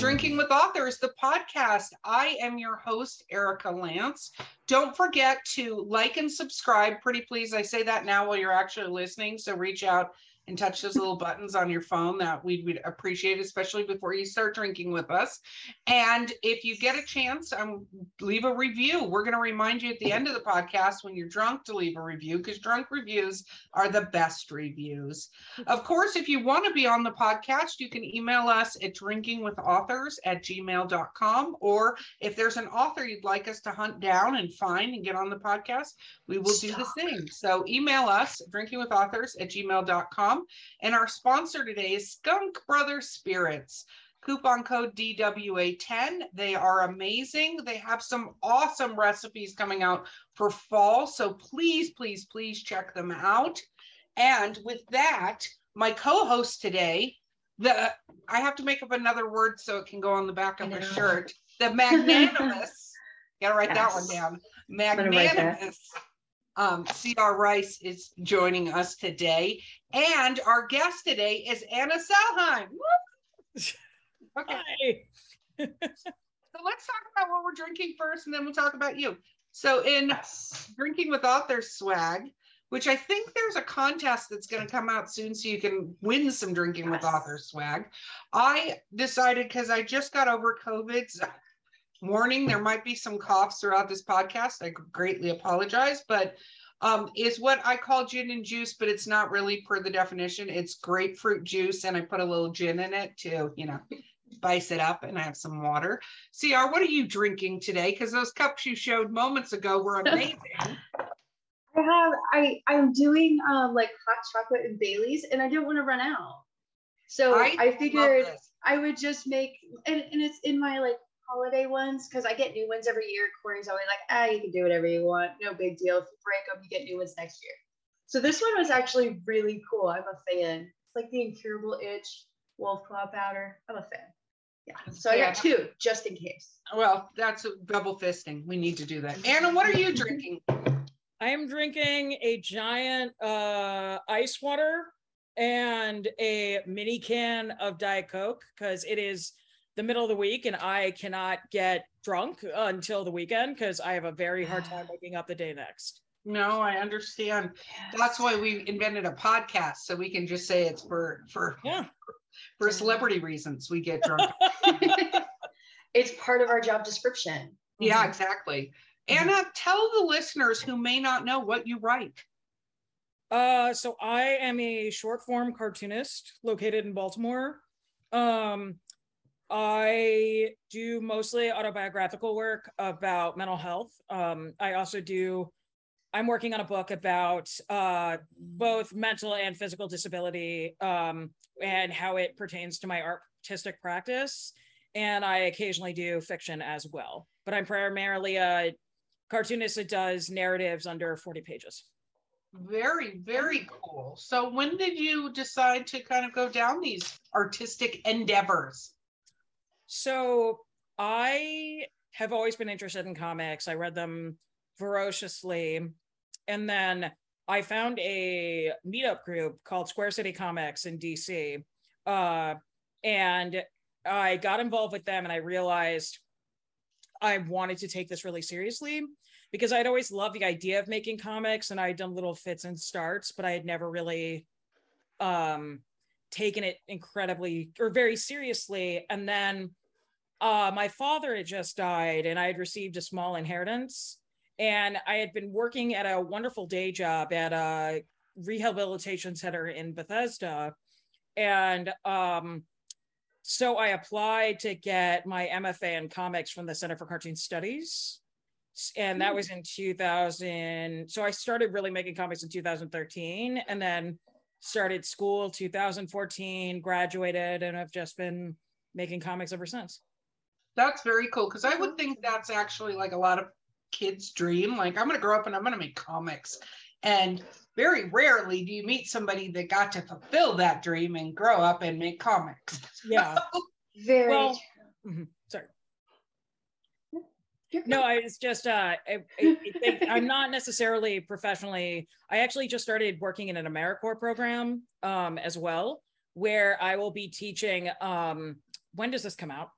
Drinking with Authors, the podcast. I am your host, Erica Lance. Don't forget to like and subscribe. Pretty please, I say that now while you're actually listening. So reach out and touch those little buttons on your phone that we would appreciate, especially before you start drinking with us. And if you get a chance, um, leave a review. We're going to remind you at the end of the podcast when you're drunk to leave a review because drunk reviews are the best reviews. Of course, if you want to be on the podcast, you can email us at drinkingwithauthors at gmail.com. Or if there's an author you'd like us to hunt down and find and get on the podcast, we will do the same. So email us drinkingwithauthors at gmail.com. And our sponsor today is Skunk Brothers Spirits. Coupon code DWA10. They are amazing. They have some awesome recipes coming out for fall. So please, please, please check them out. And with that, my co-host today, the I have to make up another word so it can go on the back of a shirt. The magnanimous. gotta write yes. that one down. Magnanimous um, C.R. Rice is joining us today. And our guest today is Anna Sellheim. okay. so let's talk about what we're drinking first, and then we'll talk about you. So, in. Drinking with Authors swag, which I think there's a contest that's going to come out soon so you can win some Drinking yes. with Authors swag. I decided because I just got over COVID. So warning there might be some coughs throughout this podcast. I greatly apologize but um, is what i call gin and juice but it's not really per the definition. It's grapefruit juice and i put a little gin in it to you know spice it up and i have some water. Cr what are you drinking today? Because those cups you showed moments ago were amazing. I have i i'm doing um like hot chocolate and baileys and i don't want to run out. So i, I figured i would just make and, and it's in my like holiday ones because I get new ones every year. Corey's always like, ah, you can do whatever you want. No big deal. If you break them, you get new ones next year. So this one was actually really cool. I'm a fan. It's like the incurable itch wolf claw powder. I'm a fan. Yeah. So yeah. I got two just in case. Well, that's double fisting. We need to do that. Anna, what are you drinking? I am drinking a giant uh, ice water and a mini can of Diet Coke because it is the middle of the week and I cannot get drunk until the weekend because I have a very hard time waking up the day next. No, I understand. That's why we invented a podcast so we can just say it's for for yeah for celebrity reasons we get drunk. it's part of our job description. Yeah, mm-hmm. exactly. Anna, tell the listeners who may not know what you write. Uh, so I am a short form cartoonist located in Baltimore. Um, I do mostly autobiographical work about mental health. Um, I also do, I'm working on a book about uh, both mental and physical disability um, and how it pertains to my artistic practice. And I occasionally do fiction as well. But I'm primarily a cartoonist that does narratives under 40 pages. Very, very cool. So, when did you decide to kind of go down these artistic endeavors? So I have always been interested in comics. I read them voraciously. And then I found a meetup group called Square City Comics in DC. Uh, and I got involved with them and I realized I wanted to take this really seriously because I'd always loved the idea of making comics and I'd done little fits and starts, but I had never really um, taken it incredibly or very seriously. And then uh, my father had just died and I had received a small inheritance. And I had been working at a wonderful day job at a rehabilitation center in Bethesda. And um, so I applied to get my MFA in comics from the Center for Cartoon Studies. And that hmm. was in 2000. So I started really making comics in 2013 and then started school 2014, graduated, and I've just been making comics ever since. That's very cool because I would think that's actually like a lot of kids' dream. Like, I'm going to grow up and I'm going to make comics. And very rarely do you meet somebody that got to fulfill that dream and grow up and make comics. Yeah. very well, mm-hmm, sorry. No, I was just uh, I, I, I'm not necessarily professionally. I actually just started working in an AmeriCorps program um, as well, where I will be teaching. Um, when does this come out?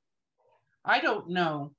I don't know.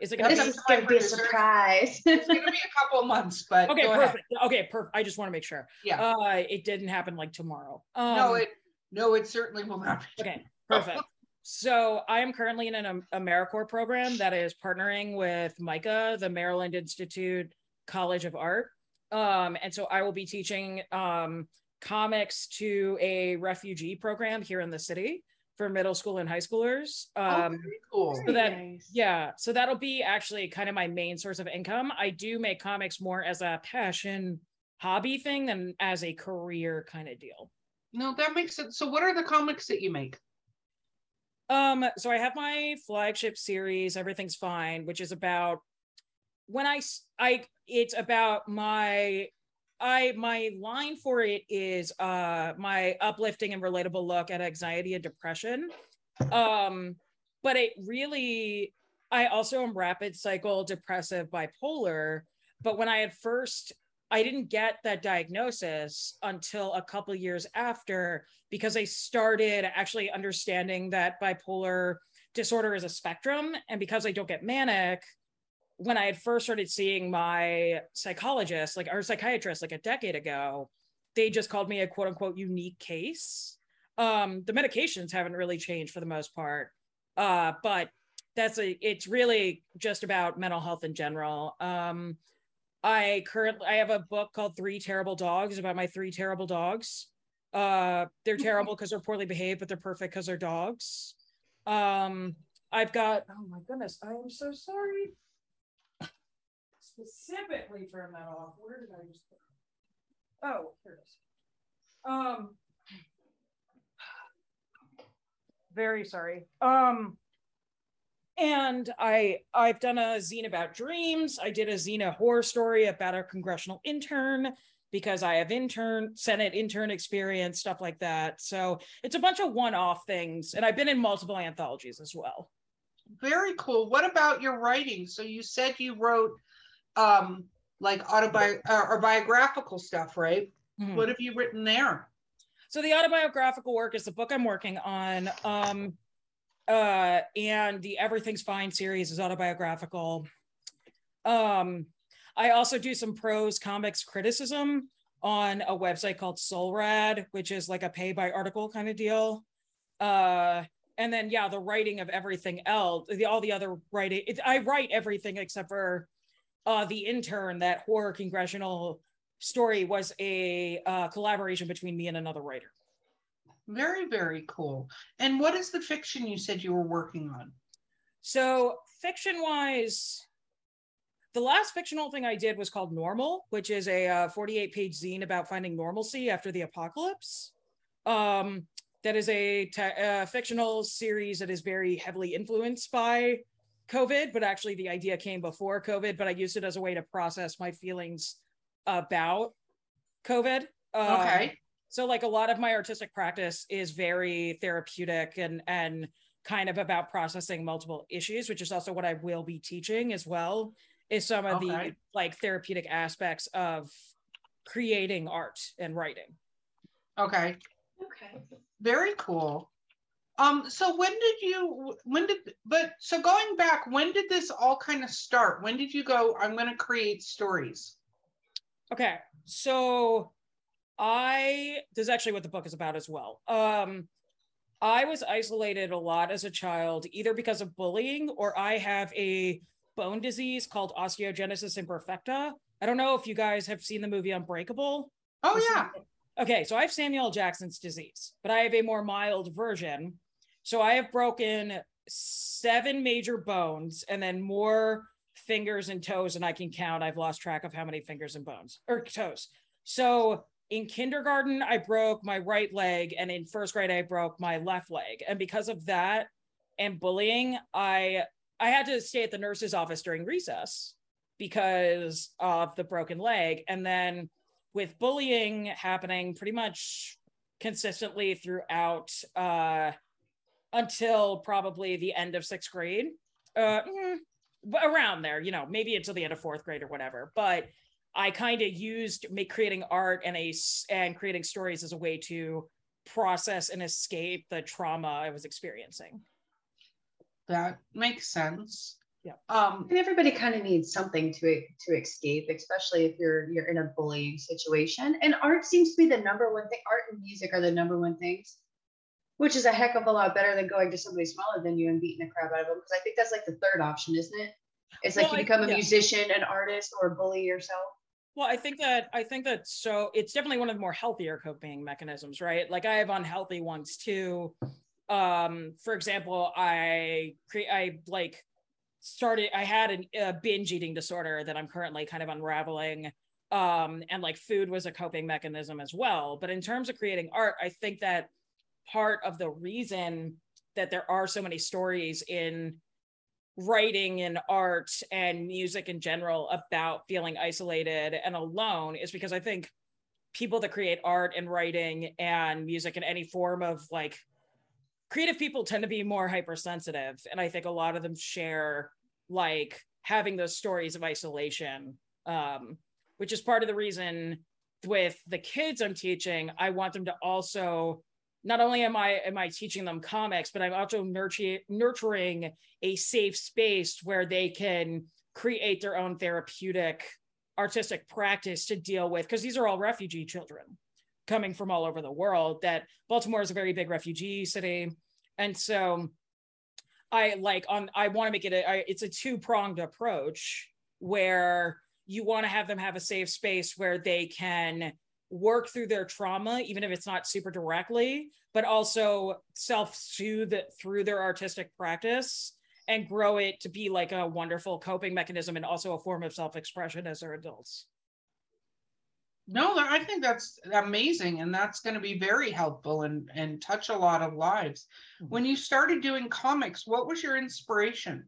Is it going to be a surprise? it's going to be a couple of months, but okay, perfect. Ahead. Okay, perfect. I just want to make sure. Yeah. Uh, it didn't happen like tomorrow. Um, no, it no, it certainly will not. Be. Okay, perfect. so I am currently in an AmeriCorps program that is partnering with MICA, the Maryland Institute College of Art. Um, and so I will be teaching um, comics to a refugee program here in the city for middle school and high schoolers. Oh, um, oh, cool. So that, nice. yeah, so that'll be actually kind of my main source of income. I do make comics more as a passion hobby thing than as a career kind of deal. No, that makes sense. So what are the comics that you make? Um, so I have my flagship series, Everything's Fine, which is about when I I it's about my I my line for it is uh my uplifting and relatable look at anxiety and depression. Um, but it really I also am rapid cycle depressive bipolar. But when I had first I didn't get that diagnosis until a couple years after because I started actually understanding that bipolar disorder is a spectrum. And because I don't get manic, when I had first started seeing my psychologist, like our psychiatrist, like a decade ago, they just called me a quote unquote unique case. Um, the medications haven't really changed for the most part, uh, but that's a. It's really just about mental health in general. Um, I currently I have a book called Three Terrible Dogs about my three terrible dogs. Uh, they're terrible because they're poorly behaved, but they're perfect because they're dogs. Um, I've got oh my goodness, I am so sorry specifically turn that off. Where did I just put it? Oh, here it is. Um, very sorry. Um, and I I've done a zine about dreams. I did a zine horror story about a congressional intern because I have intern Senate intern experience, stuff like that. So it's a bunch of one-off things, and I've been in multiple anthologies as well. Very cool. What about your writing? So you said you wrote um, like autobi uh, or biographical stuff, right? Mm-hmm. What have you written there? So the autobiographical work is the book I'm working on. Um, uh, and the Everything's Fine series is autobiographical. Um, I also do some prose comics criticism on a website called Solrad, which is like a pay by article kind of deal. Uh, and then yeah, the writing of everything else, the, all the other writing. It, I write everything except for uh, the intern, that horror congressional story was a uh, collaboration between me and another writer. Very, very cool. And what is the fiction you said you were working on? So, fiction wise, the last fictional thing I did was called Normal, which is a uh, 48 page zine about finding normalcy after the apocalypse. Um, that is a uh, fictional series that is very heavily influenced by COVID, but actually the idea came before COVID, but I used it as a way to process my feelings about COVID. Um, okay. So like a lot of my artistic practice is very therapeutic and and kind of about processing multiple issues, which is also what I will be teaching as well, is some of okay. the like therapeutic aspects of creating art and writing. Okay. Okay. Very cool. Um, so when did you, when did, but so going back, when did this all kind of start? When did you go, I'm going to create stories? Okay. So I, this is actually what the book is about as well. Um, I was isolated a lot as a child, either because of bullying or I have a bone disease called osteogenesis imperfecta. I don't know if you guys have seen the movie Unbreakable. Oh, yeah. Okay, so I have Samuel Jackson's disease, but I have a more mild version. So I have broken seven major bones and then more fingers and toes and I can count. I've lost track of how many fingers and bones or toes. So in kindergarten, I broke my right leg, and in first grade, I broke my left leg. And because of that, and bullying, I I had to stay at the nurse's office during recess because of the broken leg. And then with bullying happening pretty much consistently throughout uh, until probably the end of sixth grade, uh, mm, around there, you know, maybe until the end of fourth grade or whatever. But I kind of used make creating art and a and creating stories as a way to process and escape the trauma I was experiencing. That makes sense. Yeah. Um, and everybody kind of needs something to to escape, especially if you're you're in a bullying situation. And art seems to be the number one thing. Art and music are the number one things, which is a heck of a lot better than going to somebody smaller than you and beating the crap out of them. Because I think that's like the third option, isn't it? It's like well, you become I, a yeah. musician, an artist, or a bully yourself. Well, I think that I think that so it's definitely one of the more healthier coping mechanisms, right? Like I have unhealthy ones too. Um, for example, I create I like started I had an, a binge eating disorder that I'm currently kind of unraveling. Um, and like food was a coping mechanism as well. But in terms of creating art, I think that part of the reason that there are so many stories in writing and art and music in general about feeling isolated and alone is because I think people that create art and writing and music in any form of like creative people tend to be more hypersensitive. And i think a lot of them share like having those stories of isolation um, which is part of the reason with the kids i'm teaching i want them to also not only am I am I teaching them comics, but I'm also nurturing nurturing a safe space where they can create their own therapeutic artistic practice to deal with because these are all refugee children coming from all over the world that Baltimore is a very big refugee city. And so I like on I want to make it a I, it's a two pronged approach where you want to have them have a safe space where they can work through their trauma, even if it's not super directly, but also self soothe through their artistic practice and grow it to be like a wonderful coping mechanism and also a form of self expression as their adults. No, I think that's amazing. And that's going to be very helpful and, and touch a lot of lives. Mm-hmm. When you started doing comics, what was your inspiration?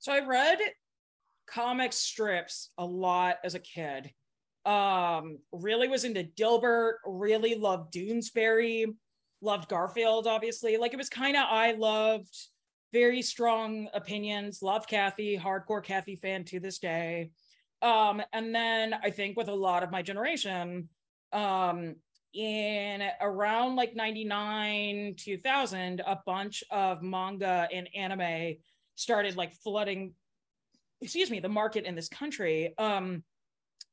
So I read comic strips a lot as a kid um, really was into Dilbert, really loved Doonesbury, loved Garfield, obviously. Like it was kind of, I loved very strong opinions, loved Cathy hardcore Cathy fan to this day. Um, and then I think with a lot of my generation, um, in around like 99 2000 a bunch of manga and anime started like flooding excuse me the market in this country um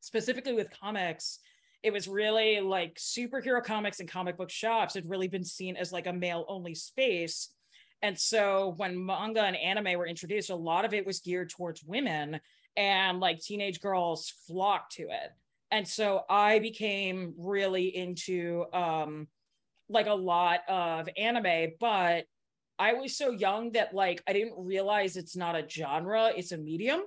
specifically with comics, it was really like superhero comics and comic book shops had really been seen as like a male only space. And so when manga and anime were introduced, a lot of it was geared towards women and like teenage girls flocked to it. And so I became really into um like a lot of anime, but I was so young that like I didn't realize it's not a genre, it's a medium.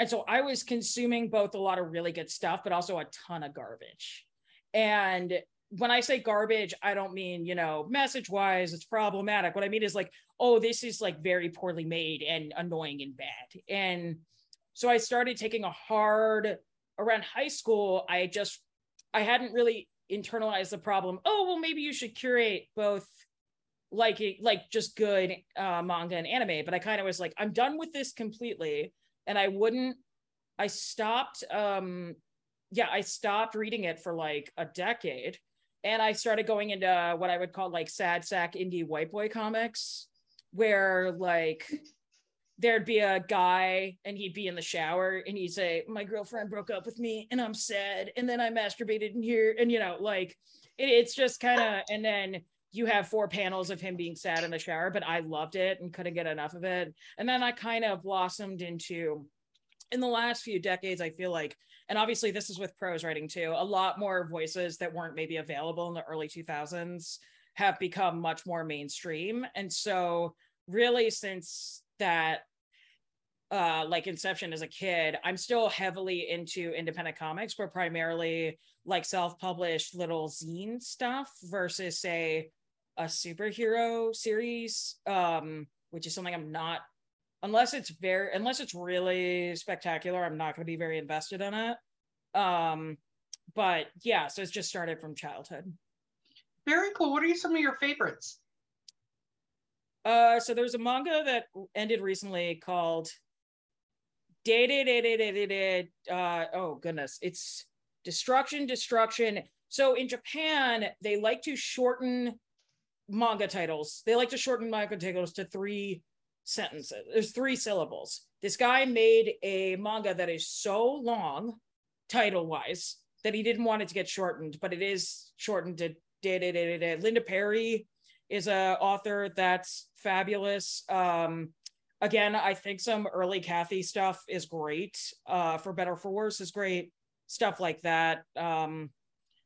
And so I was consuming both a lot of really good stuff, but also a ton of garbage. And when I say garbage, I don't mean, you know, message wise, it's problematic. What I mean is like, oh, this is like very poorly made and annoying and bad. And so I started taking a hard around high school. I just, I hadn't really internalized the problem. Oh, well, maybe you should curate both like like just good uh, manga and anime. But I kind of was like, I'm done with this completely and I wouldn't I stopped um yeah, I stopped reading it for like a decade. And I started going into what I would call like sad sack indie white boy comics where like there'd be a guy and he'd be in the shower and he'd say my girlfriend broke up with me and i'm sad and then i masturbated in here. And you know like it, it's just kind of and then you have four panels of him being sad in the shower, but I loved it and couldn't get enough of it. And then I kind of blossomed into in the last few decades, I feel like, and obviously this is with prose writing too, a lot more voices that weren't maybe available in the early 2000s have become much more mainstream. And so, really, since that uh, like Inception as a kid, I'm still heavily into independent comics, but primarily like self published little zine stuff versus, say, a superhero series, um, which is something I'm not unless it's very unless it's really spectacular, I'm not going to be very invested in it. Um, but yeah, so it's just started from childhood. Very cool. What are some of your favorites? Uh, so there's a manga that ended recently called Dated. Uh, oh goodness, it's destruction, destruction. So in Japan, they like to shorten manga titles. They like to shorten manga titles to three sentences. There's three syllables. This guy made a manga that is so long, title wise, that he didn't want it to get shortened, but it is shortened to da da da da da. Lynda Barry is a author that's fabulous. Um, again, I think some early Cathy stuff is great. Uh, for better for worse is great. Stuff like that. Um,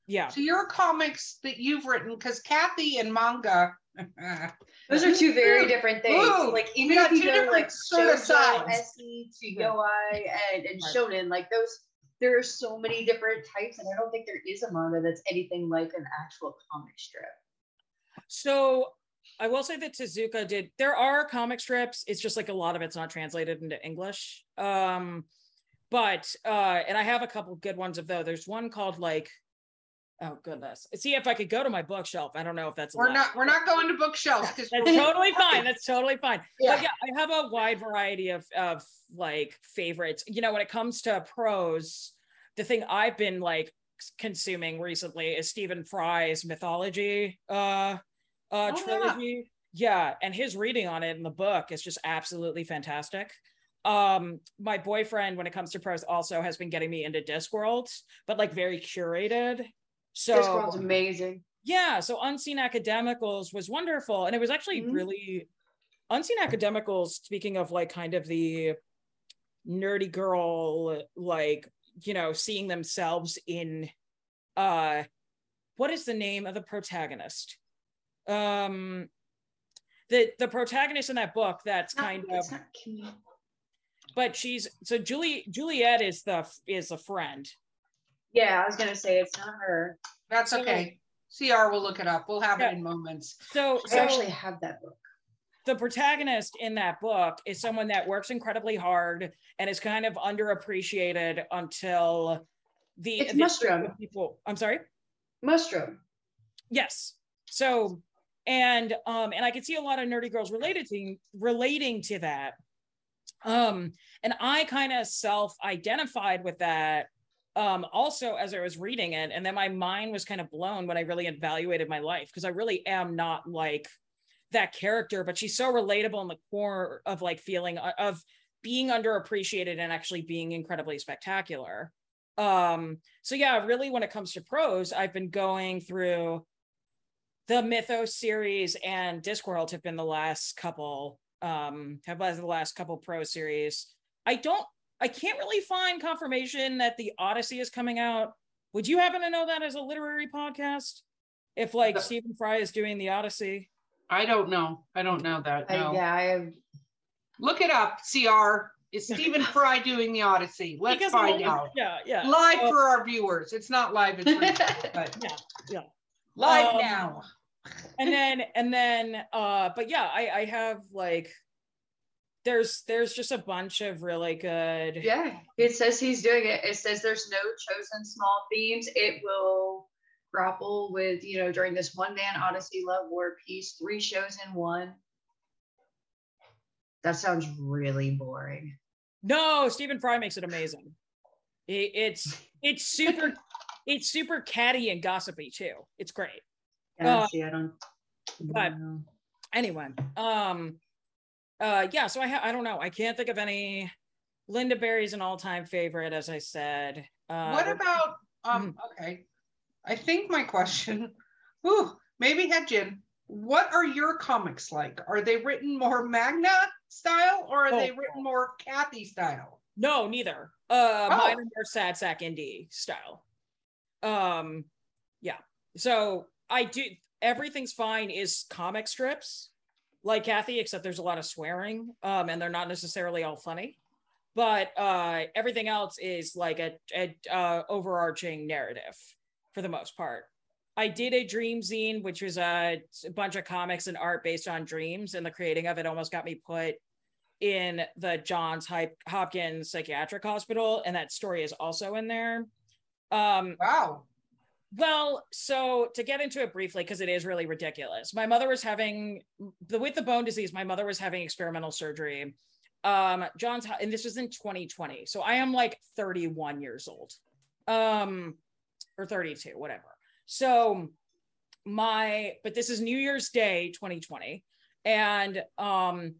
yeah. So your comics that you've written, because Cathy and manga. Those are two very different things. Ooh, like even if you go like sort of sides. SE to Yoi and, and Shonen, like those there are so many different types, and I don't think there is a manga that's anything like an actual comic strip. So I will say that Tezuka did. There are comic strips. It's just like a lot of it's not translated into English. Um, but uh, and I have a couple good ones of those. There's one called like Oh goodness. See if I could go to my bookshelf. I don't know if that's we're allowed. not we're not going to bookshelves because that's totally fine. That's totally fine. Yeah. But yeah, I have a wide variety of of like favorites. You know, when it comes to prose, the thing I've been like consuming recently is Stephen Fry's mythology uh uh oh, trilogy. Yeah. yeah, and his reading on it in the book is just absolutely fantastic um my boyfriend when it comes to prose also has been getting me into discworld but like very curated so this girl's amazing. Yeah. So Unseen Academicals was wonderful. And it was actually mm-hmm. really Unseen Academicals, speaking of like kind of the nerdy girl, like, you know, seeing themselves in uh what is the name of the protagonist? Um the the protagonist in that book that's not, kind of but she's so Julie Juliet is the is a friend yeah, I was gonna say it's not her. That's so, okay. CR will look it up. We'll have yeah. it in moments. So, I actually have that book. The protagonist in that book is someone that works incredibly hard and is kind of underappreciated until the, it's the people. I'm sorry. Mustrum. Yes. So, and um, and I could see a lot of nerdy girls related to relating to that. Um, and I kind of self-identified with that um, also as I was reading it, and then my mind was kind of blown when I really evaluated my life because I really am not like that character, but she's so relatable in the core of like feeling uh, of being underappreciated and actually being incredibly spectacular. Um, so yeah, really when it comes to prose, I've been going through the Mythos series and Discworld have been the last couple um have been the last couple prose series. I don't I can't really find confirmation that the Odyssey is coming out. Would you happen to know that as a literary podcast? If like Stephen Fry is doing the Odyssey? I don't know. I don't know that. No. I, yeah, I have. Look it up, CR. Is Stephen Fry doing the Odyssey? Let's because find out. Yeah, yeah. Live uh, for our viewers. It's not live, it's but yeah, yeah. Live um, now. and then and then uh but yeah, I I have like there's there's just a bunch of really good yeah it says he's doing it. It says there's no chosen small themes. It will grapple with you know during this one man odyssey love war piece three shows in one. That sounds really boring. No stephen fry makes it amazing. It, it's it's super it's super catty and gossipy too. It's great. Yeah uh, see i don't but anyway um uh yeah so i ha- i don't know. I can't think of any Lynda Barry's an all-time favorite as i said. Uh what about um mm. okay. I think my question ooh maybe Hedjin, what are your comics like? Are they written more manga style or are oh. they written more cathy style? No neither. Uh oh. mine are more sad sack indie style. Um yeah. So i do everything's fine is comic strips like Cathy, except there's a lot of swearing, um, and they're not necessarily all funny. But uh, everything else is like a, a uh, overarching narrative for the most part. I did a dream zine, which was a, bunch of comics and art based on dreams, and the creating of it almost got me put in the Johns Hopkins Psychiatric Hospital, and that story is also in there. Um, wow. Well, so to get into it briefly, because it is really ridiculous. My mother was having the with the bone disease. My mother was having experimental surgery. Um, John's, and this was in 2020. So I am like 31 years old, um, or 32, whatever. So my, but this is New Year's Day 2020, and um,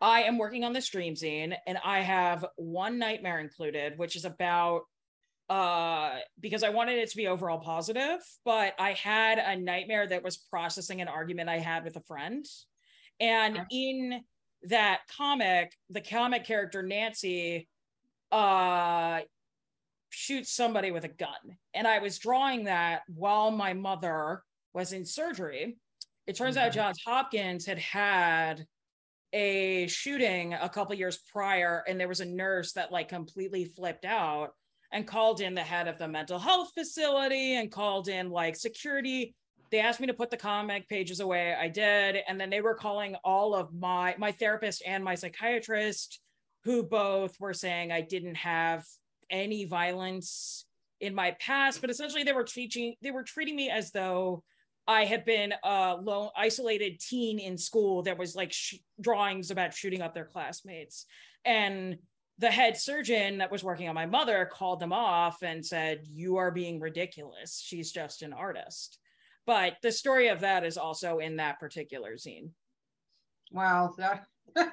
I am working on the stream zine, and I have one nightmare included, which is about uh because I wanted it to be overall positive, but I had a nightmare that was processing an argument I had with a friend. And in that comic, the comic character Nancy uh shoots somebody with a gun. And I was drawing that while my mother was in surgery. It turns mm-hmm. out Johns Hopkins had had a shooting a couple years prior and there was a nurse that like completely flipped out and called in the head of the mental health facility and called in like security. They asked me to put the comic pages away. I did. And then they were calling all of my my therapist and my psychiatrist who both were saying i didn't have any violence in my past. But essentially they were teaching they were treating me as though i had been a lone isolated teen in school that was like sh- drawings about shooting up their classmates. And the head surgeon that was working on my mother called them off and said, You are being ridiculous. She's just an artist. But the story of that is also in that particular zine. Wow. That,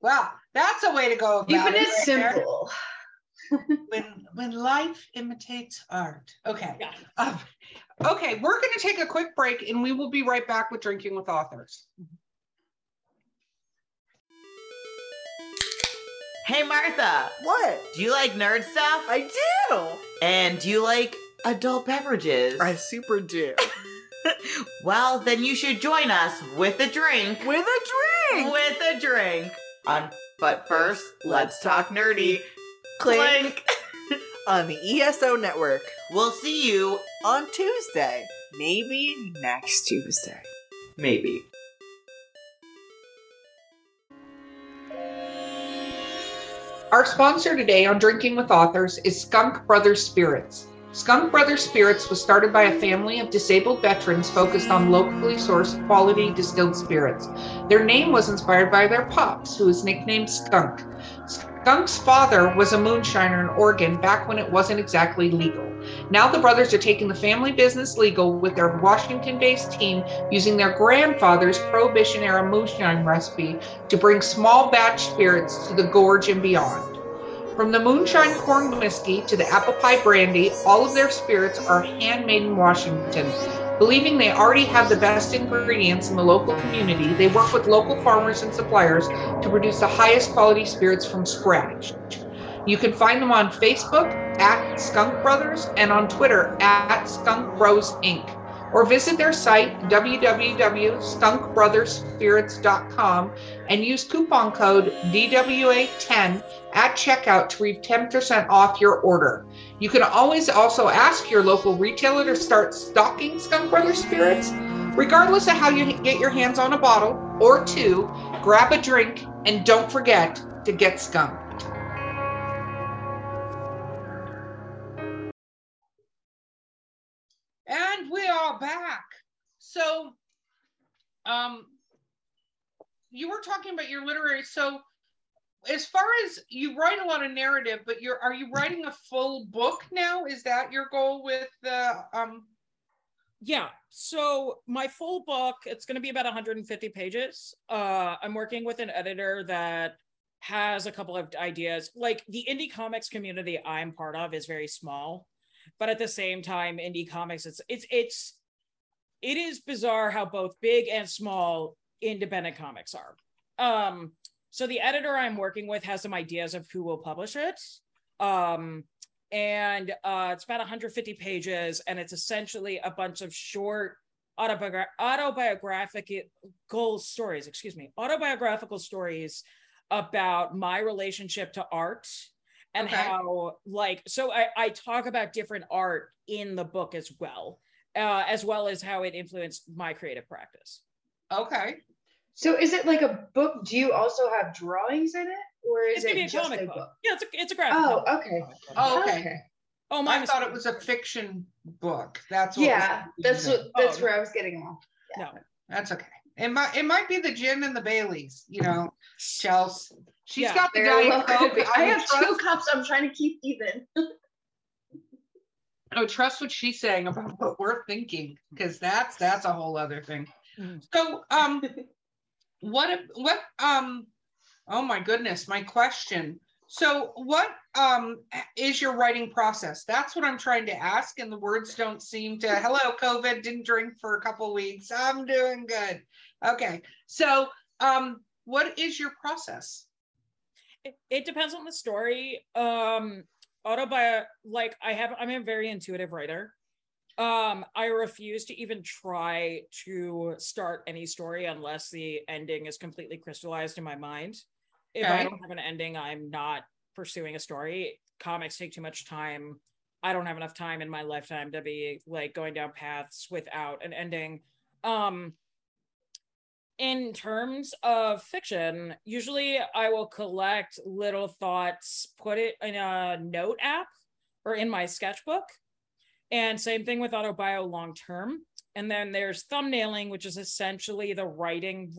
well, that's a way to go. Even it, right simple. when when life imitates art. Okay. Yeah. Um, okay, we're going to take a quick break and we will be right back with Drinking with Authors. Hey, Martha. What? Do you like nerd stuff? I do. And do you like adult beverages? I super do. well, then you should join us with a drink. With a drink. With a drink. On, but first, let's talk nerdy. Clink. Clink. on the ESO network. We'll see you on Tuesday. Maybe next Tuesday. Maybe. Our sponsor today on Drinking with Authors is Skunk Brothers Spirits. Skunk Brothers Spirits was started by a family of disabled veterans focused on locally sourced quality distilled spirits. Their name was inspired by their pops, who was nicknamed Skunk. Skunk's father was a moonshiner in Oregon back when it wasn't exactly legal. Now the brothers are taking the family business legal with their Washington based team using their grandfather's Prohibition era moonshine recipe to bring small batch spirits to the gorge and beyond. From the moonshine corn whiskey to the apple pie brandy, all of their spirits are handmade in Washington. Believing they already have the best ingredients in the local community, they work with local farmers and suppliers to produce the highest quality spirits from scratch. You can find them on Facebook at Skunk Brothers and on Twitter at Skunk Bros Inc. Or visit their site www.skunkbrotherspirits.com and use coupon code DWA10 at checkout to reap 10% off your order. You can always also ask your local retailer to start stocking Skunk Brothers spirits. Regardless of how you get your hands on a bottle or two, grab a drink and don't forget to get skunked. Back. So, um, you were talking about your literary. So, as far as you write a lot of narrative, but you're are you writing a full book now? Is that your goal with the um? Yeah. So my full book, it's going to be about 150 pages. Uh, I'm working with an editor that has a couple of ideas. Like the indie comics community I'm part of is very small but at the same time indie comics it's it's it's it is bizarre how both big and small independent comics are. Um so the editor i'm working with has some ideas of who will publish it. Um and uh it's about 150 pages and it's essentially a bunch of short autobiogra- autobiographical stories excuse me autobiographical stories about my relationship to art and okay. how like so I, I talk about different art in the book as well uh, as well as how it influenced my creative practice. Okay. So is it like a book? Do you also have drawings in it, or is it's it a just comic a book. book? Yeah, it's a it's a graphic. Book. Oh, novel. okay. Oh, okay. Oh, my I my thought it was a fiction book. That's what Yeah, that's what that's Oh, where I was getting off. no. That's okay. It might it might be the gin and the Baileys, you know, Chelsea. She's Yeah. got the Very diet coke. I have two cups. I'm trying to keep even. Oh, trust what she's saying about what we're thinking, because that's that's a whole other thing. Mhm. So, um, what what um, oh my goodness, my question. So, what um is your writing process? That's what I'm trying to ask, and the words don't seem to. Hello, COVID. Didn't drink for a couple weeks. I'm doing good. Okay, so um, what is your process? it, it depends on the story um autobi like i have i'm a very intuitive writer. Um i refuse to even try to start any story unless the ending is completely crystallized in my mind. If i don't have an ending i'm not pursuing a story. Comics take too much time. I don't have enough time in my lifetime to be like going down paths without an ending. Um in terms of fiction, usually I will collect little thoughts, put it in a note app or in my sketchbook. And same thing with autobio long term. And then there's thumbnailing, which is essentially the writing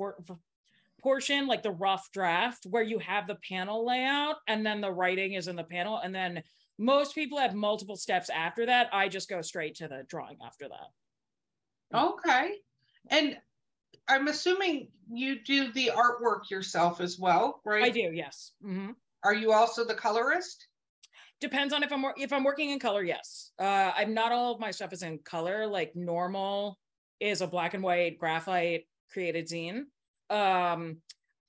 portion, like the rough draft, where you have the panel layout and then the writing is in the panel. And then most people have multiple steps after that. I just go straight to the drawing after that. Okay, and I'm assuming you do the artwork yourself as well, right? I do, yes. Mhm. Are you also the colorist? depends on if I'm if I'm working in color. Yes, uh, I'm not all of my stuff is in color. Like normal is a black and white graphite created zine. Um,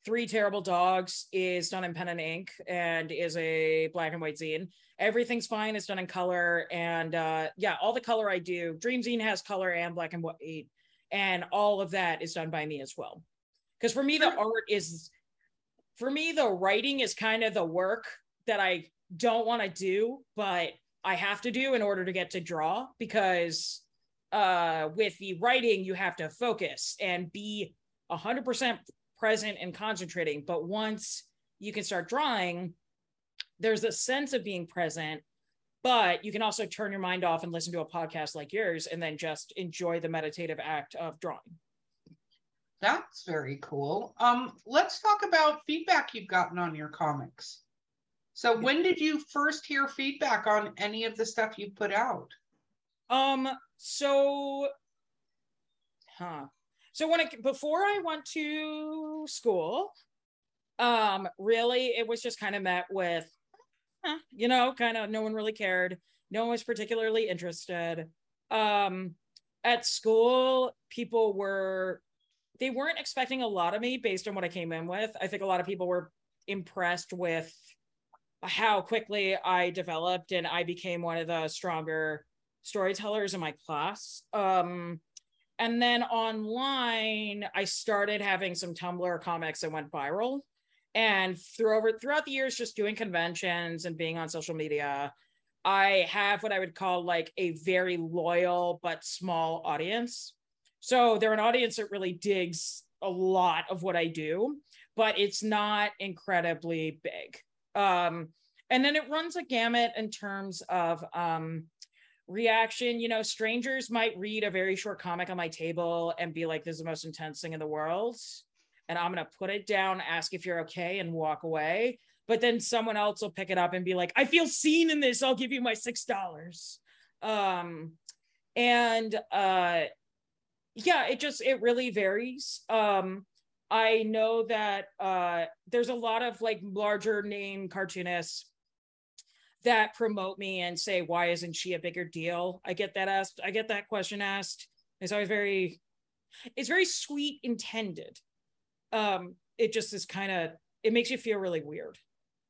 Three Terrible Dogs is done in pen and ink and is a black and white zine. Everything's fine. It's done in color and uh, yeah, all the color I do. Dream Zine has color and black and white, and all of that is done by me as well. Because for me, the art is for me the writing is kind of the work that I don't want to do, but I have to do in order to get to draw because uh, with the writing, you have to focus and be 100% present and concentrating. But once you can start drawing, there's a sense of being present, but you can also turn your mind off and listen to a podcast like yours and then just enjoy the meditative act of drawing. That's very cool. Um, let's talk about feedback you've gotten on your comics. So when did you first hear feedback on any of the stuff you put out? Um, so, huh. So when it before I went to school, um, really it was just kind of met with, you know, kind of no one really cared. No one was particularly interested. Um, at school, people were they weren't expecting a lot of me based on what I came in with. I think a lot of people were impressed with how quickly I developed and I became one of the stronger storytellers in my class. Um, and then online, I started having some Tumblr comics that went viral. And through over throughout the years, just doing conventions and being on social media, I have what I would call like a very loyal but small audience. So they're an audience that really digs a lot of what I do, but it's not incredibly big. Um, and then it runs a gamut in terms of um, reaction. You know, strangers might read a very short comic on my table and be like, this is the most intense thing in the world. And I'm going to put it down, ask if you're okay, and walk away. But then someone else will pick it up and be like, I feel seen in this. I'll give you my $6. Um, and uh, yeah, it just, it really varies. Um, I know that uh, there's a lot of like larger name cartoonists that promote me and say, why isn't she a bigger deal? I get that asked. I get that question asked. It's always very, it's very sweet intended. Um, it just is kind of, it makes you feel really weird.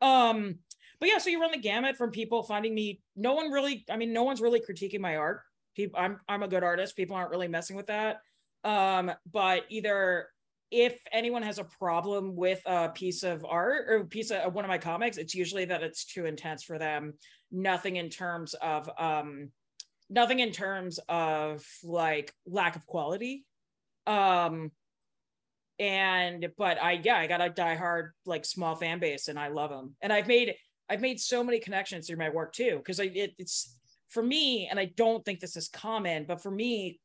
Um, but yeah, so you run the gamut from people finding me. No one really, I mean, no one's really critiquing my art. People, I'm I'm a good artist. People aren't really messing with that. Um, but either if anyone has a problem with a piece of art or a piece of one of my comics, it's usually that it's too intense for them. Nothing in terms of um, nothing in terms of like lack of quality. Um, and but I yeah I got a diehard like small fan base and I love them and I've made I've made so many connections through my work too because I it, it's for me and I don't think this is common but for me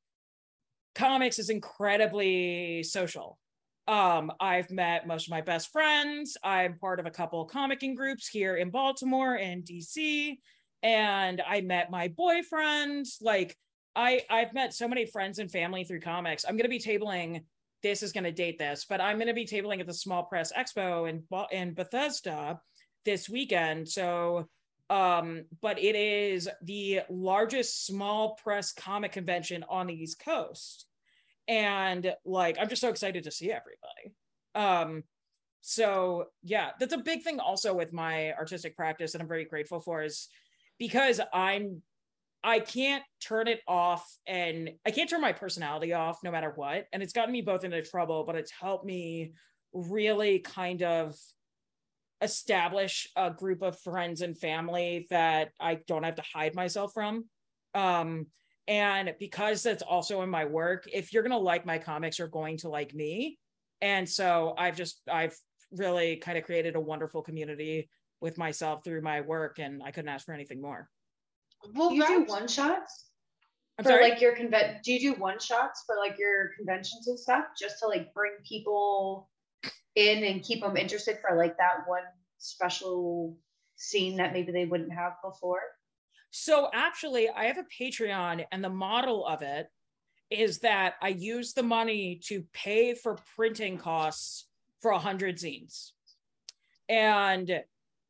comics is incredibly social. Um I've met most of my best friends. I'm part of a couple of comicing groups here in Baltimore and DC and I met my boyfriend like I I've met so many friends and family through comics. I'm to be tabling this is going to date this, but I'm going to be tabling at the Small Press Expo in in Bethesda this weekend. So, um, but it is the largest small press comic convention on the East Coast, and like I'm just so excited to see everybody. Um, so yeah, that's a big thing also with my artistic practice, and I'm very grateful for is because I'm I can't turn it off and I can't turn my personality off no matter what. And it's gotten me both into trouble, but it's helped me really kind of establish a group of friends and family that I don't have to hide myself from. Um, and because that's also in my work, if you're going to like my comics, you're going to like me. And so I've just, I've really kind of created a wonderful community with myself through my work, and I couldn't ask for anything more. Well, do you do one shots I'm for sorry? like your convent? Do you do one shots for like your conventions and stuff, just to like bring people in and keep them interested for like that one special scene that maybe they wouldn't have before? So actually, I have a Patreon, and the model of it is that I use the money to pay for printing costs for a hundred zines, and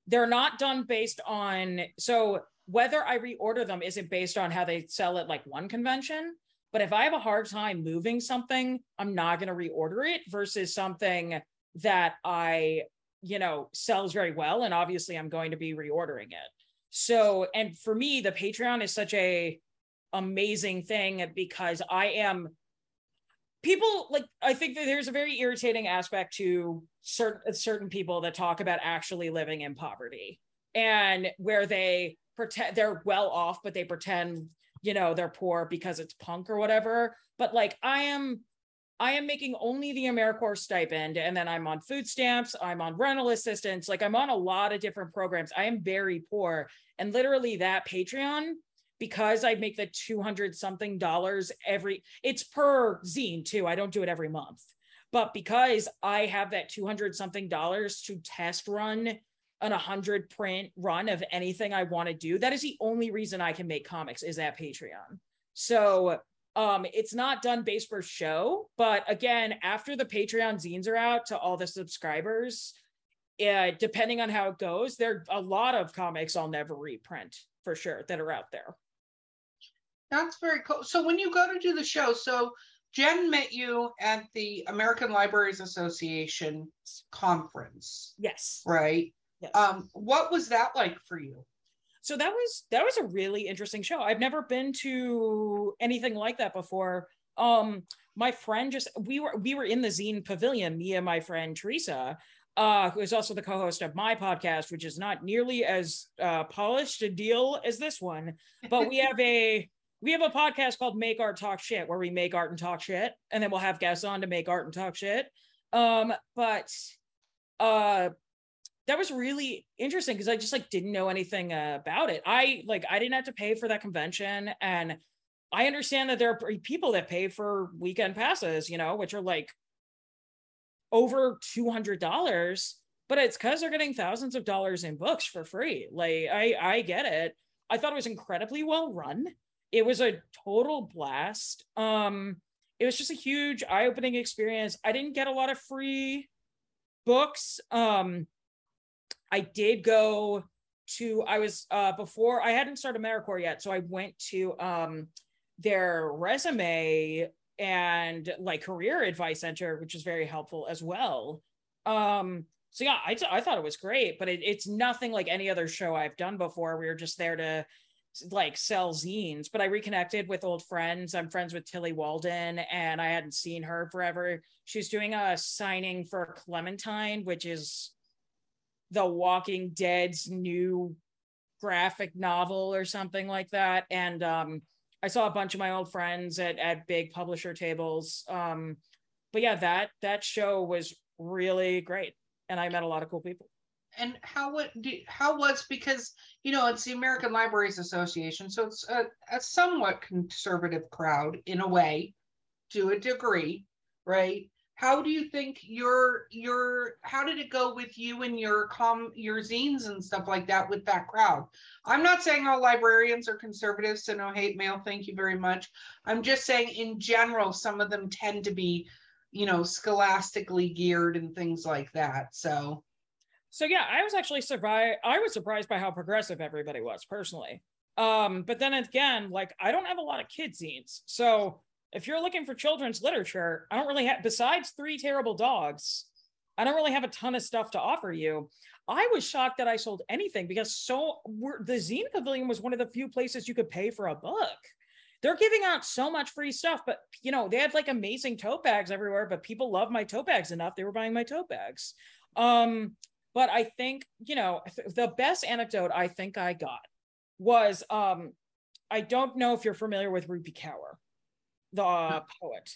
they're not done based on so whether I reorder them isn't based on how they sell at like one convention. But if I have a hard time moving something, I'm not going to reorder it versus something that I, you know, sells very well. And obviously I'm going to be reordering it. So, and for me, the Patreon is such a amazing thing because I am people like I think that there's a very irritating aspect to certain certain people that talk about actually living in poverty and where they pretend they're well off, but they pretend, you know, they're poor because it's punk or whatever. But like I am I am making only the AmeriCorps stipend, and then I'm on food stamps, I'm on rental assistance, like I'm on a lot of different programs. I am very poor. And literally that Patreon, because I make the 200 something dollars every, it's per zine too. I don't do it every month. But because I have that 200 something dollars to test run an 100 print run of anything I want to do. That is the only reason I can make comics is at Patreon. So um, it's not done based per show, but again, after the Patreon zines are out to all the subscribers, uh, depending on how it goes, there are a lot of comics I'll never reprint for sure that are out there. That's very cool. So when you go to do the show, so Jen met you at the American Libraries Association conference. Yes. Right. Yes. Um, what was that like for you? So that was that was a really interesting show. I've never been to anything like that before. Um, my friend just we were we were in the zine pavilion, me and my friend Teresa, uh, who is also the co-host of my podcast, which is not nearly as uh, polished a deal as this one, but we have a we have a podcast called Make Art Talk Shit, where we make art and talk shit, and then we'll have guests on to make art and talk shit. Um, but uh that was really interesting because I just like didn't know anything uh, about it. I like I didn't have to pay for that convention and I understand that there are people that pay for weekend passes, you know, which are like over $200, but it's cuz they're getting thousands of dollars in books for free. Like I I get it. I thought it was incredibly well run. It was a total blast. Um it was just a huge eye-opening experience. I didn't get a lot of free books. Um I did go to I was uh before I hadn't started AmeriCorps yet, so I went to um their resume and like career advice center, which is very helpful as well. Um so yeah, I, t- I thought it was great, but it, it's nothing like any other show I've done before. We were just there to like sell zines, but I reconnected with old friends. I'm friends with Tillie Walden, and I hadn't seen her forever. She's doing a signing for Clementine, which is the Walking Dead's new graphic novel or something like that. And um, I saw a bunch of my old friends at at big publisher tables. Um, but yeah, that that show was really great, and I met a lot of cool people. And how what how was because you know it's the American Libraries Association, so it's a, a somewhat conservative crowd in a way, to a degree, right? How do you think your your how did it go with you and your com your zines and stuff like that with that crowd? I'm not saying all librarians are conservatives so no hate mail thank you very much. I'm just saying in general some of them tend to be you know scholastically geared and things like that so. So yeah i was actually surprised i was surprised by how progressive everybody was personally. Um but then again like i don't have a lot of kid zines so if you're looking for children's literature, I don't really have, besides Three Terrible Dogs, I don't really have a ton of stuff to offer you. I was shocked that I sold anything because so the Zine Pavilion was one of the few places you could pay for a book. They're giving out so much free stuff, but you know, they had like amazing tote bags everywhere, but people love my tote bags enough. They were buying my tote bags. Um, but I think, you know, the best anecdote I think I got was um, I don't know if you're familiar with Rupi Kaur the poet.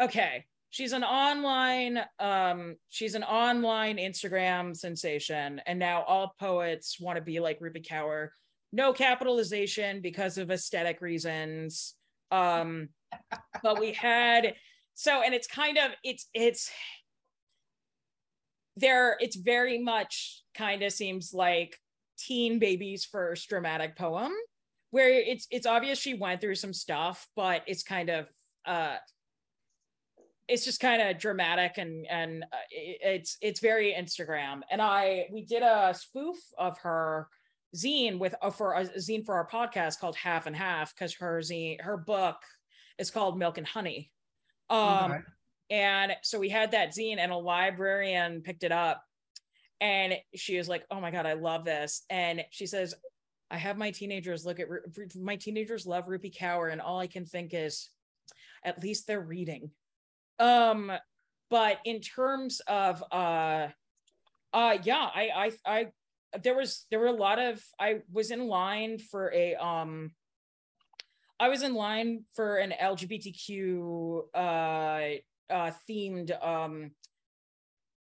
Okay. She's an online, um, she's an online Instagram sensation, and now all poets want to be like Rupi Kaur. No capitalization because of aesthetic reasons. Um, but we had so, and it's kind of it's it's there. It's very much kind of seems like teen baby's first dramatic poem where it's it's obvious she went through some stuff, but it's kind of uh it's just kind of dramatic and and uh, it's it's very Instagram. And I we did a spoof of her zine with uh, for a zine for our podcast called Half and Half because her zine her book is called Milk and Honey. Um, okay. and so we had that zine and a librarian picked it up and she was like, "Oh my god, I love this!" And she says, I have my teenagers look at my teenagers love Rupi Kaur, and all I can think is, at least they're reading. Um, but in terms of uh, uh, yeah, I, I, I, there was there were a lot of I was in line for a um, I was in line for an LGBTQ uh, uh themed um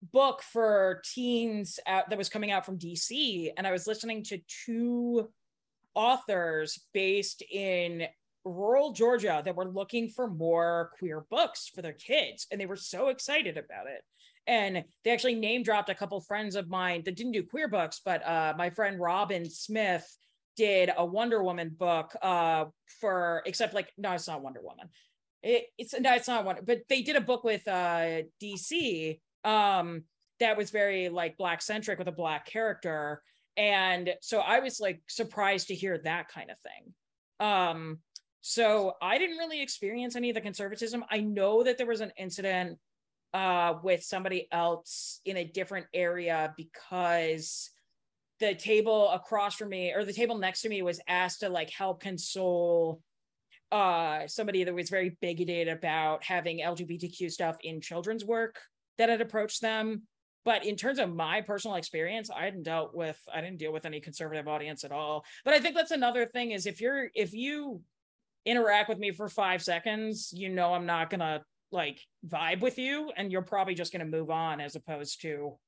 book for teens that was coming out from DC, and I was listening to two authors based in rural Georgia that were looking for more queer books for their kids, and they were so excited about it. And they actually name dropped a couple friends of mine that didn't do queer books, but uh, my friend Robyn Smith did a Wonder Woman book uh, for, except like, no, it's not Wonder Woman. It, it's no, it's not one, but they did a book with uh, DC um that was very like black centric with a black character. And so i was like surprised to hear that kind of thing. Um so i didn't really experience any of the conservatism. I know that there was an incident uh with somebody else in a different area because the table across from me or the table next to me was asked to like help console uh somebody that was very bigoted about having lgbtq stuff in children's work that had approached them. But in terms of my personal experience, I hadn't dealt with, I didn't deal with any conservative audience at all. But I think that's another thing is if you're, if you interact with me for five seconds, you know, I'm not to like vibe with you and you're probably just to move on as opposed to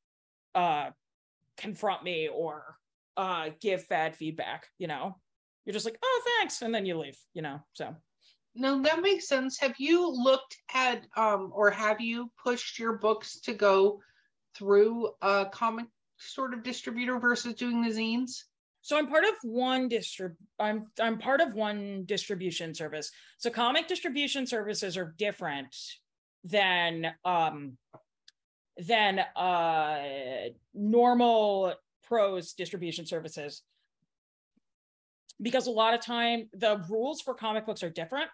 uh confront me or uh give bad feedback you know you're just like oh thanks and then you leave you know so no, that makes sense. Have you looked at um, or have you pushed your books to go through a comic sort of distributor versus doing the zines? So I'm part of one distrib I'm I'm part of one distribution service. So comic distribution services are different than um than uh normal prose distribution services because a lot of time the rules for comic books are different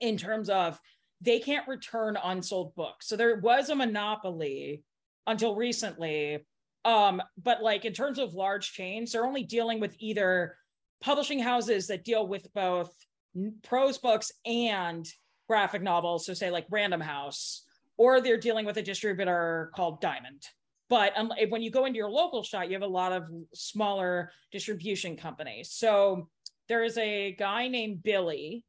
in terms of they can't return unsold books. So there was a monopoly until recently. Um, but like in terms of large chains, they're only dealing with either publishing houses that deal with both prose books and graphic novels. So say like Random House, or they're dealing with a distributor called Diamond. But when you go into your local shop, you have a lot of smaller distribution companies. So there is a guy named Billy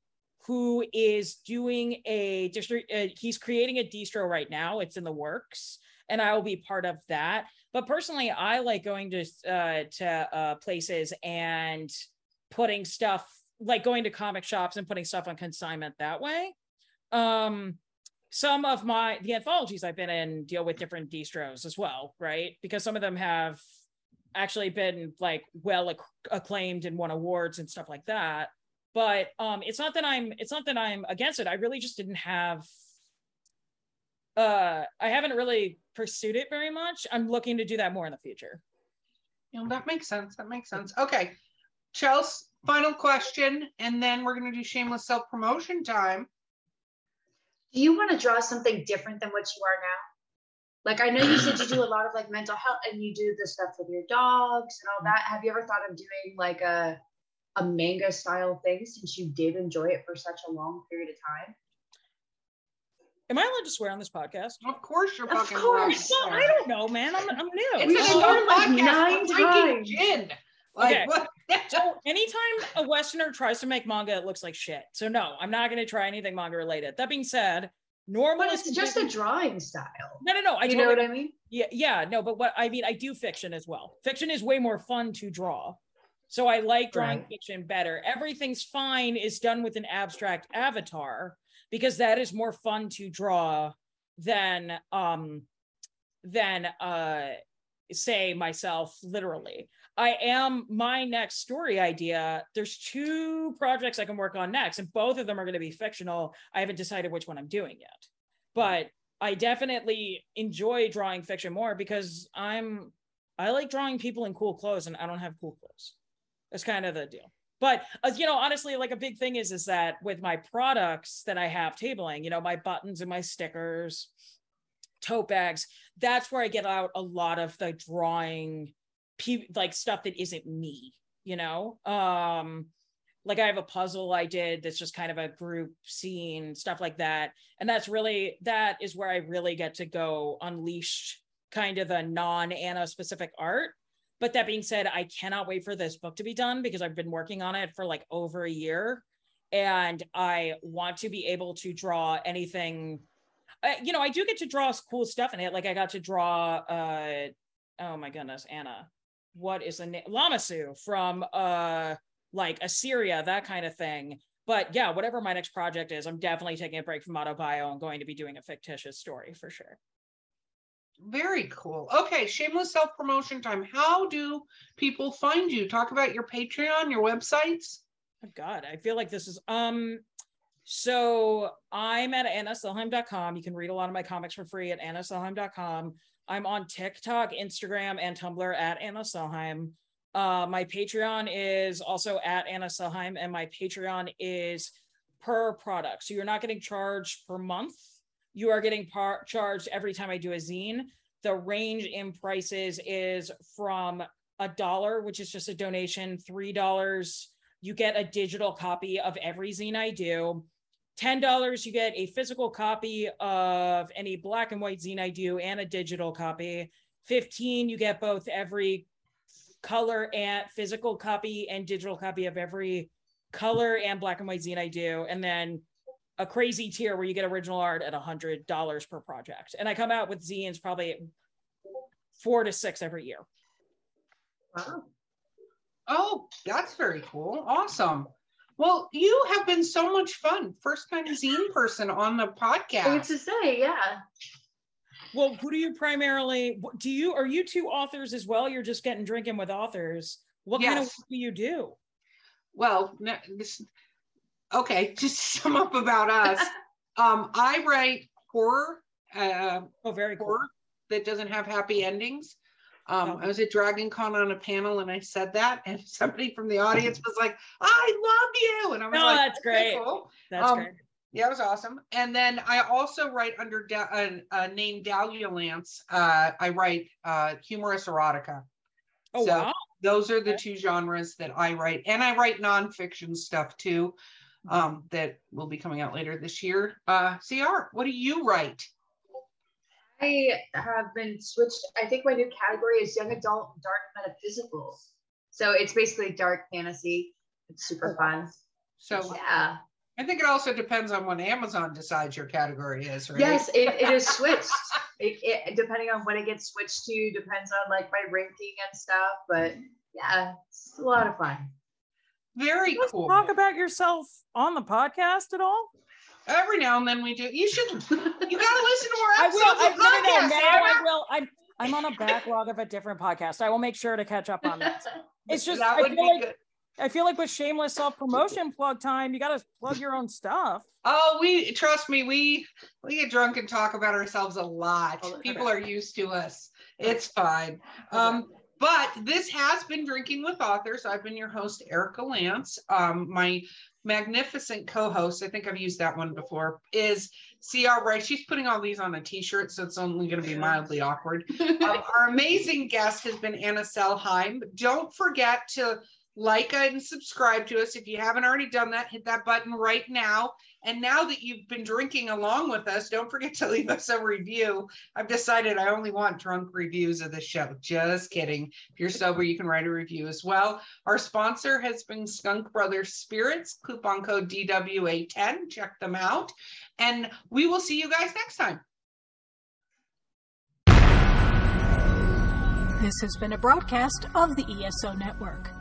who is doing a district. Uh, he's creating a distro right now. It's in the works, and I will be part of that. But personally, I like going to uh, to uh, places and putting stuff like going to comic shops and putting stuff on consignment that way. Um, some of my the anthologies I've been in deal with different distros as well, right? Because some of them have actually been like well acc- acclaimed and won awards and stuff like that. But um, it's not that I'm it's not that I'm against it. I really just didn't have uh I haven't really pursued it very much. I'm looking to do that more in the future. You know, that makes sense. That makes sense. Okay. Chelsea, final question, and then we're gonna do shameless self-promotion time. Do you want to draw something different than what you are now? Like I know you said you do a lot of like mental health and you do the stuff with your dogs and all that. Have you ever thought of doing like a a manga style thing since you did enjoy it for such a long period of time? Am I allowed to swear on this podcast? Of course you're fucking Of course. Well, I don't know, man. I'm, I'm new. It's we sworn like nine times. Gin. Like, okay. What? so anytime a Westerner tries to make manga, it looks like shit. So no, I'm not going to try anything manga related. That being said, normal. But it's just a drawing style. No, no, no. I you totally, know what I mean? Yeah, yeah. No, but what I mean, I do fiction as well. Fiction is way more fun to draw. So I like drawing right. fiction better. Everything's fine is done with an abstract avatar because that is more fun to draw than um than uh say myself literally. I am my next story idea. There's two projects I can work on next, and both of them are going to be fictional. I haven't decided which one I'm doing yet, but I definitely enjoy drawing fiction more because I'm I like drawing people in cool clothes, and I don't have cool clothes. That's kind of the deal. But uh, you know, honestly, like a big thing is is that with my products that I have tabling, you know, my buttons and my stickers, tote bags, that's where I get out a lot of the drawing like stuff that isn't me, you know? Um, like I have a puzzle I did that's just kind of a group scene, stuff like that. And that's really, that is where I really get to go unleash kind of the non Anna specific art. But that being said, I cannot wait for this book to be done because I've been working on it for like over a year. And I want to be able to draw anything. Uh, you know, I do get to draw cool stuff in it. Like I got to draw, uh, oh my goodness, Anna what is the name Lamassu from uh like Assyria, that kind of thing. But yeah, whatever my next project is, I'm definitely taking a break from autobio and going to be doing a fictitious story for sure. Very cool. Okay, shameless self promotion time. How do people find you? Talk about your Patreon, your websites. Oh God, I feel like this is um. So I'm at annasellheim.com. You can read a lot of my comics for free at annasellheim.com. I'm on TikTok, Instagram, and Tumblr at Anna Sellheim. Uh, my Patreon is also at Anna Sellheim, and my Patreon is per product. So you're not getting charged per month. You are getting par- charged every time I do a zine. The range in prices is from a dollar, which is just a donation, three dollars. You get a digital copy of every zine I do. $10 you get a physical copy of any black and white zine I do and a digital copy. 15 you get both every color and physical copy and digital copy of every color and black and white zine I do. And then a crazy tier where you get original art at a $100 per project. And I come out with zines probably four to six every year. Wow. Oh, that's very cool. Awesome. Well, you have been so much fun. First time zine person on the podcast. I to say, yeah. Well, who do you primarily do you are you two authors as well? You're just getting drinking with authors. What yes. kind of work do you do? Well, this okay, just to sum up about us. um, I write horror. Uh, oh, very horror cool. that doesn't have happy endings. Um, I was at Dragon Con on a panel and I said that, and somebody from the audience was like, I love you. And I was no, like, that's great. Cool. That's um, great. Yeah, it was awesome. And then I also write under da- a, a name Dahlia Lance. Uh, I write uh, humorous erotica. Oh, so wow. Those are the two genres that I write. And I write nonfiction stuff too um, that will be coming out later this year. Uh, CR, what do you write? I have been switched. I think my new category is young adult dark metaphysical. So it's basically dark fantasy. It's super fun. So yeah. I think it also depends on when Amazon decides your category is, right? Yes, it, it is switched. it, it, depending on what it gets switched to, depends on like my ranking and stuff. But yeah, it's a lot of fun. Very Let's cool. Talk about yourself on the podcast at all? Every now and then we do. You should. You got to listen to our I episodes will. I, of no, no, no, podcast, now Anna. I will. I'm I'm on a backlog of a different podcast. I will make sure to catch up on that. It's just that I would feel be like good. I feel like with shameless self promotion plug time, you got to plug your own stuff. Oh, we trust me. We we get drunk and talk about ourselves a lot. People are used to us. It's fine. Um, but this has been drinking with authors. I've been your host, Erica Lance. Um, my magnificent co-host, I think I've used that one before, is CR Rice. She's putting all these on a t-shirt, so it's only going to be mildly awkward. Um, our amazing guest has been Anna Sellheim. Don't forget to like and subscribe to us. If you haven't already done that, hit that button right now. And now that you've been drinking along with us, don't forget to leave us a review. I've decided I only want drunk reviews of the show. Just kidding. If you're sober, you can write a review as well. Our sponsor has been Skunk Brothers Spirits, coupon code DWA10. Check them out. And we will see you guys next time. This has been a broadcast of the ESO Network.